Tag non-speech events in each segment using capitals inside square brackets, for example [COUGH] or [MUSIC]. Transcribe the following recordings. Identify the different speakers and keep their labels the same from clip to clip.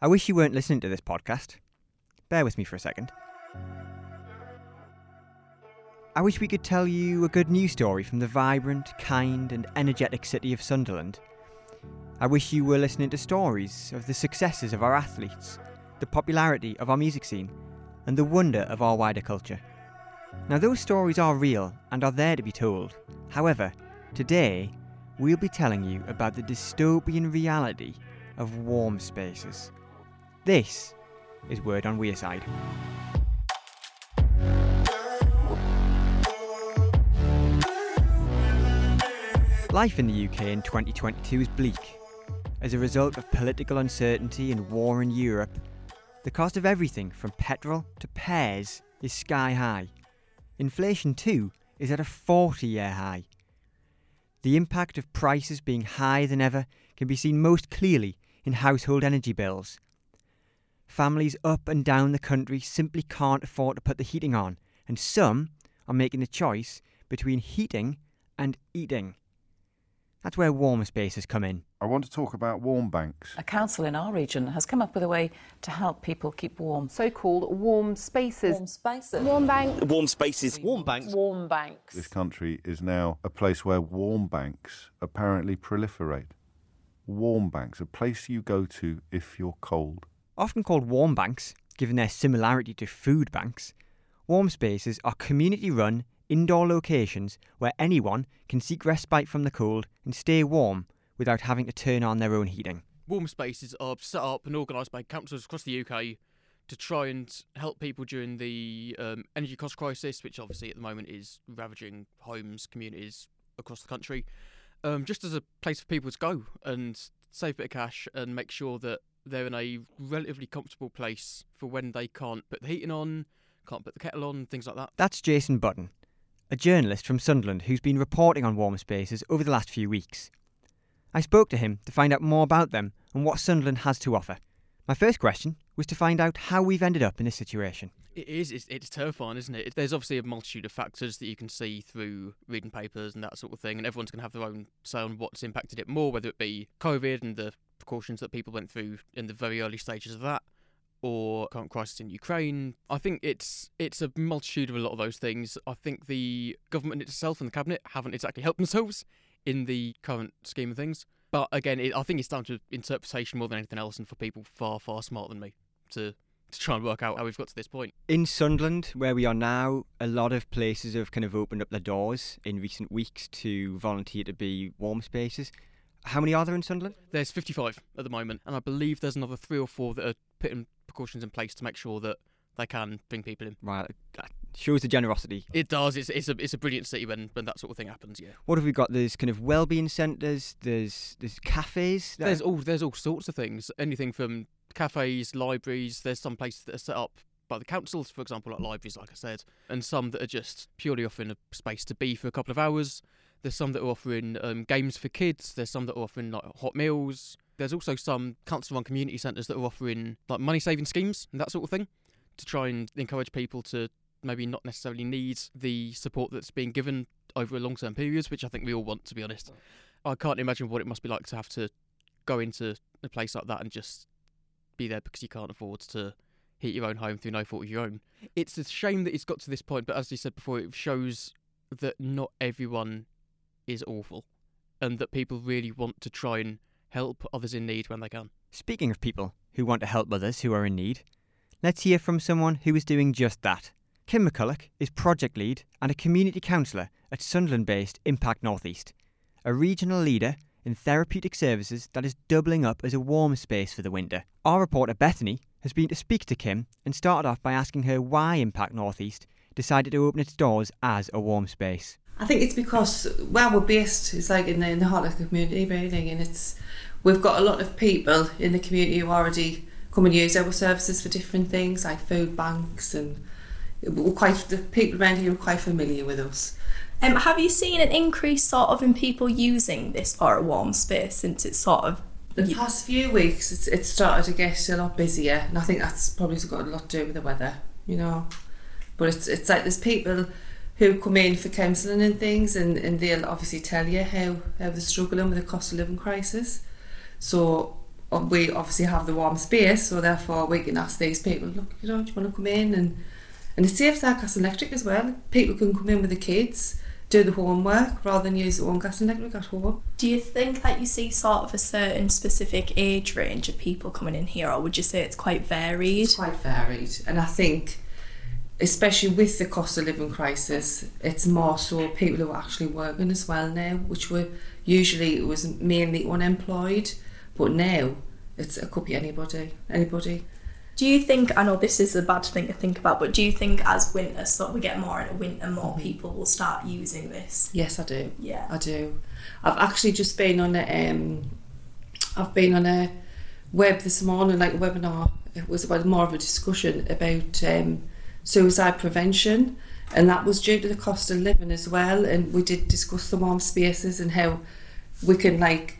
Speaker 1: I wish you weren't listening to this podcast. Bear with me for a second. I wish we could tell you a good news story from the vibrant, kind, and energetic city of Sunderland. I wish you were listening to stories of the successes of our athletes, the popularity of our music scene, and the wonder of our wider culture. Now, those stories are real and are there to be told. However, today we'll be telling you about the dystopian reality of warm spaces. This is Word on Wearside. Life in the UK in 2022 is bleak. As a result of political uncertainty and war in Europe, the cost of everything from petrol to pears is sky high. Inflation, too, is at a 40 year high. The impact of prices being higher than ever can be seen most clearly in household energy bills. Families up and down the country simply can't afford to put the heating on, and some are making the choice between heating and eating. That's where warmer spaces come in.
Speaker 2: I want to talk about warm banks.
Speaker 3: A council in our region has come up with a way to help people keep warm.
Speaker 4: So-called warm spaces.
Speaker 3: Warm spaces.
Speaker 5: Warm bank.
Speaker 6: Warm spaces. Warm banks.
Speaker 4: Warm banks.
Speaker 2: This country is now a place where warm banks apparently proliferate. Warm banks, a place you go to if you're cold.
Speaker 1: Often called warm banks, given their similarity to food banks, warm spaces are community run indoor locations where anyone can seek respite from the cold and stay warm without having to turn on their own heating.
Speaker 7: Warm spaces are set up and organised by councils across the UK to try and help people during the um, energy cost crisis, which obviously at the moment is ravaging homes, communities across the country. Um, just as a place for people to go and save a bit of cash and make sure that they're in a relatively comfortable place for when they can't put the heating on, can't put the kettle on, things like that.
Speaker 1: That's Jason Button, a journalist from Sunderland who's been reporting on warm spaces over the last few weeks. I spoke to him to find out more about them and what Sunderland has to offer. My first question was to find out how we've ended up in this situation.
Speaker 7: It is. It's, it's terrifying, isn't it? There's obviously a multitude of factors that you can see through reading papers and that sort of thing, and everyone's going to have their own say on what's impacted it more, whether it be COVID and the precautions that people went through in the very early stages of that, or current crisis in Ukraine. I think it's it's a multitude of a lot of those things. I think the government itself and the cabinet haven't exactly helped themselves in the current scheme of things. But again, it, I think it's down to interpretation more than anything else, and for people far far smarter than me to to try and work out how we've got to this point.
Speaker 1: In Sunderland, where we are now, a lot of places have kind of opened up their doors in recent weeks to volunteer to be warm spaces. How many are there in Sunderland?
Speaker 7: There's 55 at the moment, and I believe there's another three or four that are putting precautions in place to make sure that they can bring people in.
Speaker 1: Right, that shows the generosity.
Speaker 7: It does. It's, it's a it's a brilliant city when, when that sort of thing happens. Yeah.
Speaker 1: What have we got? There's kind of well-being centres. There's there's cafes. that-
Speaker 7: There's all there's all sorts of things. Anything from cafes, libraries. There's some places that are set up by the councils, for example, like libraries, like I said, and some that are just purely offering a space to be for a couple of hours. There's some that are offering um, games for kids. There's some that are offering like hot meals. There's also some council-run community centres that are offering like money-saving schemes and that sort of thing to try and encourage people to maybe not necessarily need the support that's being given over a long-term periods, which I think we all want, to be honest. I can't imagine what it must be like to have to go into a place like that and just be there because you can't afford to heat your own home through no fault of your own. It's a shame that it's got to this point, but as you said before, it shows that not everyone is awful and that people really want to try and help others in need when they can.
Speaker 1: Speaking of people who want to help others who are in need, let's hear from someone who is doing just that. Kim McCulloch is project lead and a community counsellor at Sunderland based Impact Northeast, a regional leader in therapeutic services that is doubling up as a warm space for the winter. Our reporter Bethany has been to speak to Kim and started off by asking her why Impact Northeast decided to open its doors as a warm space.
Speaker 5: I think it's because where we're based is like in the, in the heart of the community really and it's we've got a lot of people in the community who already come and use our services for different things like food banks and we're quite the people around here are quite familiar with us.
Speaker 8: Um, have you seen an increase sort of in people using this for a warm space since it's sort of
Speaker 5: The past few weeks it's, it's started to get a lot busier and I think that's probably got a lot to do with the weather, you know. But it's it's like there's people who come in for counselling and things and, and they'll obviously tell you how, how they're struggling with the cost of living crisis. So uh, we obviously have the warm space, so therefore we can ask these people, look, you know, do you want to come in? And and it saves our gas and electric as well. People can come in with the kids, do the homework rather than use their own gas and electric at home.
Speaker 8: Do you think that you see sort of a certain specific age range of people coming in here, or would you say it's quite varied?
Speaker 5: It's quite varied, and I think, especially with the cost of living crisis, it's more so people who are actually working as well now, which were usually it was mainly unemployed, but now it's it could be anybody, anybody.
Speaker 8: Do you think I know this is a bad thing to think about, but do you think as winter so we get more into winter, more people will start using this?
Speaker 5: Yes, I do.
Speaker 8: Yeah.
Speaker 5: I do. I've actually just been on a um, I've been on a web this morning, like a webinar. It was about more of a discussion about um, suicide prevention, and that was due to the cost of living as well. And we did discuss the warm spaces and how we can like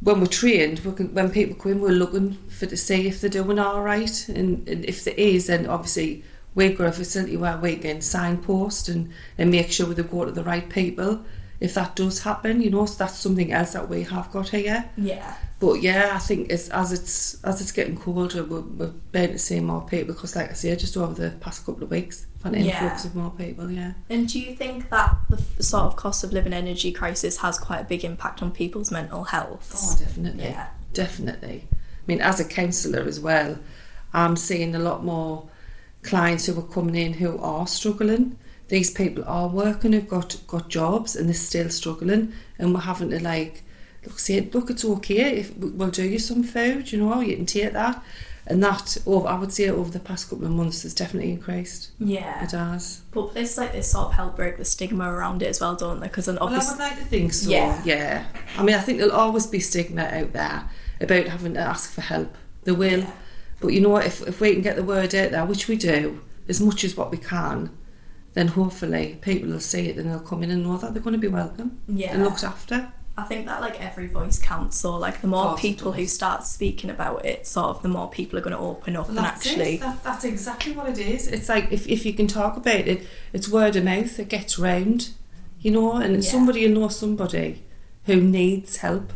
Speaker 5: when we're trained, we can, when people come in, we're looking for to see if they're doing all right, and, and if there is, then obviously we've got a facility where we can signpost and, and make sure they go to the right people. If that does happen, you know, so that's something else that we have got here.
Speaker 8: Yeah.
Speaker 5: But yeah, I think as as it's as it's getting colder, we're, we're beginning to see more people because, like I say, just over the past couple of weeks, an
Speaker 8: Yeah.
Speaker 5: influx of more people. Yeah.
Speaker 8: And do you think that the sort of cost of living energy crisis has quite a big impact on people's mental health?
Speaker 5: Oh, definitely.
Speaker 8: Yeah.
Speaker 5: Definitely. I mean, as a counsellor as well, I'm seeing a lot more clients who are coming in who are struggling. These people are working, who've got got jobs, and they're still struggling, and we're having to like look, say, look, it's okay if we- we'll do you some food, you know, you can take that, and that over, I would say over the past couple of months has definitely increased.
Speaker 8: Yeah.
Speaker 5: It has.
Speaker 8: But places like this sort of help break the stigma around it as well, don't they? Because
Speaker 5: Well, I
Speaker 8: obviously,
Speaker 5: would like to think so.
Speaker 8: Yeah.
Speaker 5: Yeah. I mean, I think there'll always be stigma out there about having to ask for help. There will.
Speaker 8: Yeah.
Speaker 5: But you know what? If, if we can get the word out there, which we do, as much as what we can, then hopefully people will see it and they'll come in and know that they're going to be welcome
Speaker 8: Yeah.
Speaker 5: and looked after.
Speaker 8: I think that like every voice counts. So like the more people who start speaking about it, sort of the more people are going to open up and
Speaker 5: That's
Speaker 8: actually.
Speaker 5: it. That, that's exactly what it is. It's like if, if you can talk about it, it's word of mouth. It gets round, you know, and
Speaker 8: Yeah.
Speaker 5: somebody will know somebody who needs help,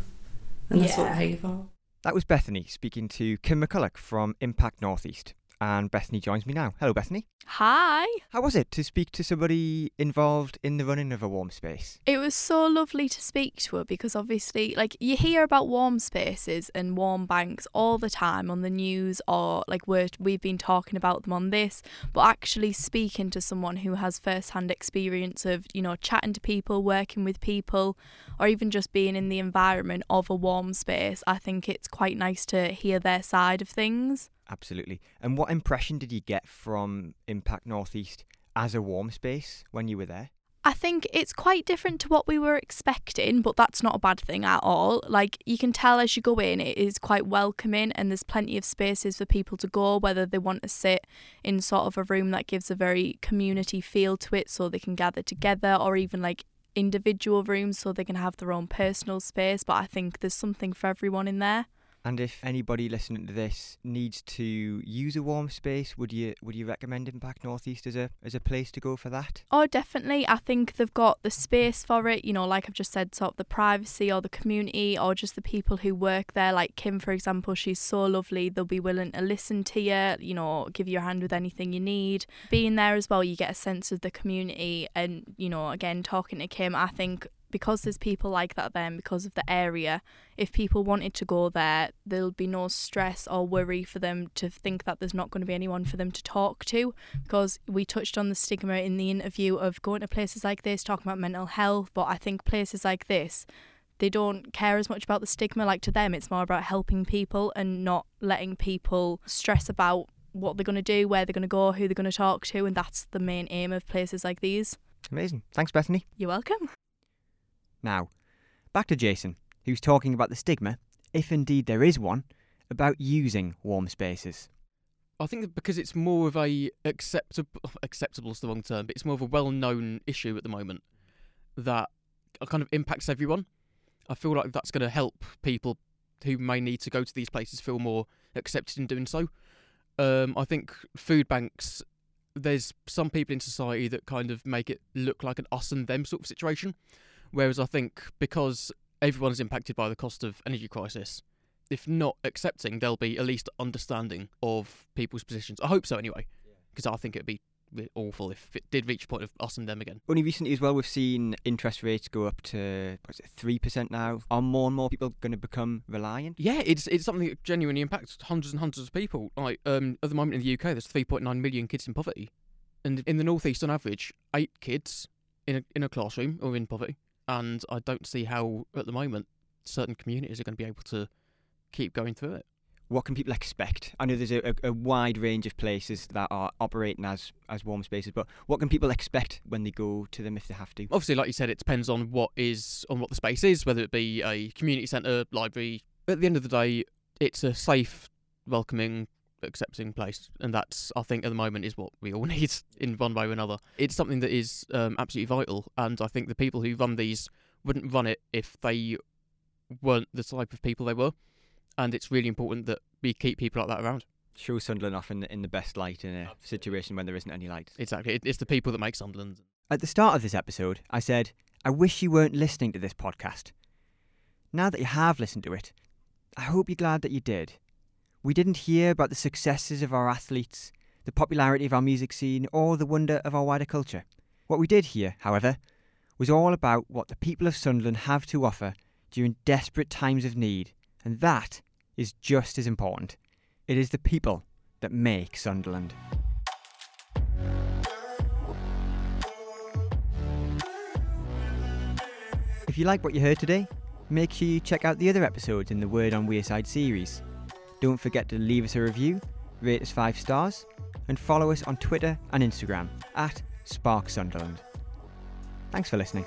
Speaker 5: and that's what
Speaker 8: Yeah.
Speaker 5: we're here for.
Speaker 1: That was Bethany speaking to Kim McCulloch from Impact Northeast. And Bethany joins me now. Hello, Bethany.
Speaker 6: Hi.
Speaker 1: How was it to speak to somebody involved in the running of a warm space?
Speaker 6: It was so lovely to speak to her because obviously, like, you hear about warm spaces and warm banks all the time on the news, or like we're, we've been talking about them on this, but actually speaking to someone who has first hand experience of, you know, chatting to people, working with people, or even just being in the environment of a warm space, I think it's quite nice to hear their side of things.
Speaker 1: Absolutely. And what impression did you get from Impact Northeast as a warm space when you were there?
Speaker 6: I think it's quite different to what we were expecting, but that's not a bad thing at all. Like you can tell as you go in, it is quite welcoming and there's plenty of spaces for people to go, whether they want to sit in sort of a room that gives a very community feel to it so they can gather together or even like individual rooms so they can have their own personal space. But I think there's something for everyone in there.
Speaker 1: And if anybody listening to this needs to use a warm space, would you would you recommend Impact Northeast as a as a place to go for that?
Speaker 6: Oh, definitely. I think they've got the space for it. You know, like I've just said, sort of the privacy or the community or just the people who work there. Like Kim, for example, she's so lovely. They'll be willing to listen to you, you know, give you a hand with anything you need. Being there as well, you get a sense of the community. And, you know, again, talking to Kim, I think because there's people like that then because of the area if people wanted to go there there'll be no stress or worry for them to think that there's not going to be anyone for them to talk to because we touched on the stigma in the interview of going to places like this talking about mental health but i think places like this they don't care as much about the stigma like to them it's more about helping people and not letting people stress about what they're going to do where they're going to go who they're going to talk to and that's the main aim of places like these
Speaker 1: Amazing. Thanks, Bethany.
Speaker 6: you're welcome
Speaker 1: Now, back to Jason, who's talking about the stigma, if indeed there is one, about using warm spaces.
Speaker 7: I think because it's more of a acceptable [LAUGHS] acceptable is the wrong term, but it's more of a well known issue at the moment that kind of impacts everyone. I feel like that's going to help people who may need to go to these places feel more accepted in doing so. Um, I think food banks. There's some people in society that kind of make it look like an us and them sort of situation, whereas I think because everyone is impacted by the cost of energy crisis, if not accepting, there'll be at least understanding of people's positions. I hope so anyway, because I think it'd be awful if it did reach a point of us and them again.
Speaker 1: Only recently as well, we've seen interest rates go up to what's it, three percent now. Are more and more people going to become reliant?
Speaker 7: Yeah, it's it's something that genuinely impacts hundreds and hundreds of people. Like um, at the moment in the UK, there's 3.9 million kids in poverty, and in the northeast, on average, eight kids in a in a classroom are in poverty. And I don't see how at the moment certain communities are going to be able to keep going through it.
Speaker 1: What can people expect? I know there's a, a, a wide range of places that are operating as as warm spaces, but what can people expect when they go to them if they have to?
Speaker 7: Obviously, like you said, it depends on what is on what the space is, whether it be a community centre, library. At the end of the day, it's a safe, welcoming, accepting place, and that's I think at the moment is what we all [LAUGHS] need in one way or another. It's something that is um, absolutely vital, and I think the people who run these wouldn't run it if they weren't the type of people they were, and it's really important that we keep people like that around.
Speaker 1: Show Sunderland off in the, in the best light in a situation when there isn't any light.
Speaker 7: Exactly, it, it's the people that make Sunderland.
Speaker 1: At the start of this episode, I said, I wish you weren't listening to this podcast. Now that you have listened to it, I hope you're glad that you did. We didn't hear about the successes of our athletes, the popularity of our music scene, or the wonder of our wider culture. What we did hear, however, was all about what the people of Sunderland have to offer during desperate times of need, and that is just as important. It is the people that make Sunderland. If you like what you heard today, make sure you check out the other episodes in the Word on Wearside series. Don't forget to leave us a review, rate us 5 stars, and follow us on Twitter and Instagram at Spark Sunderland. Thanks for listening.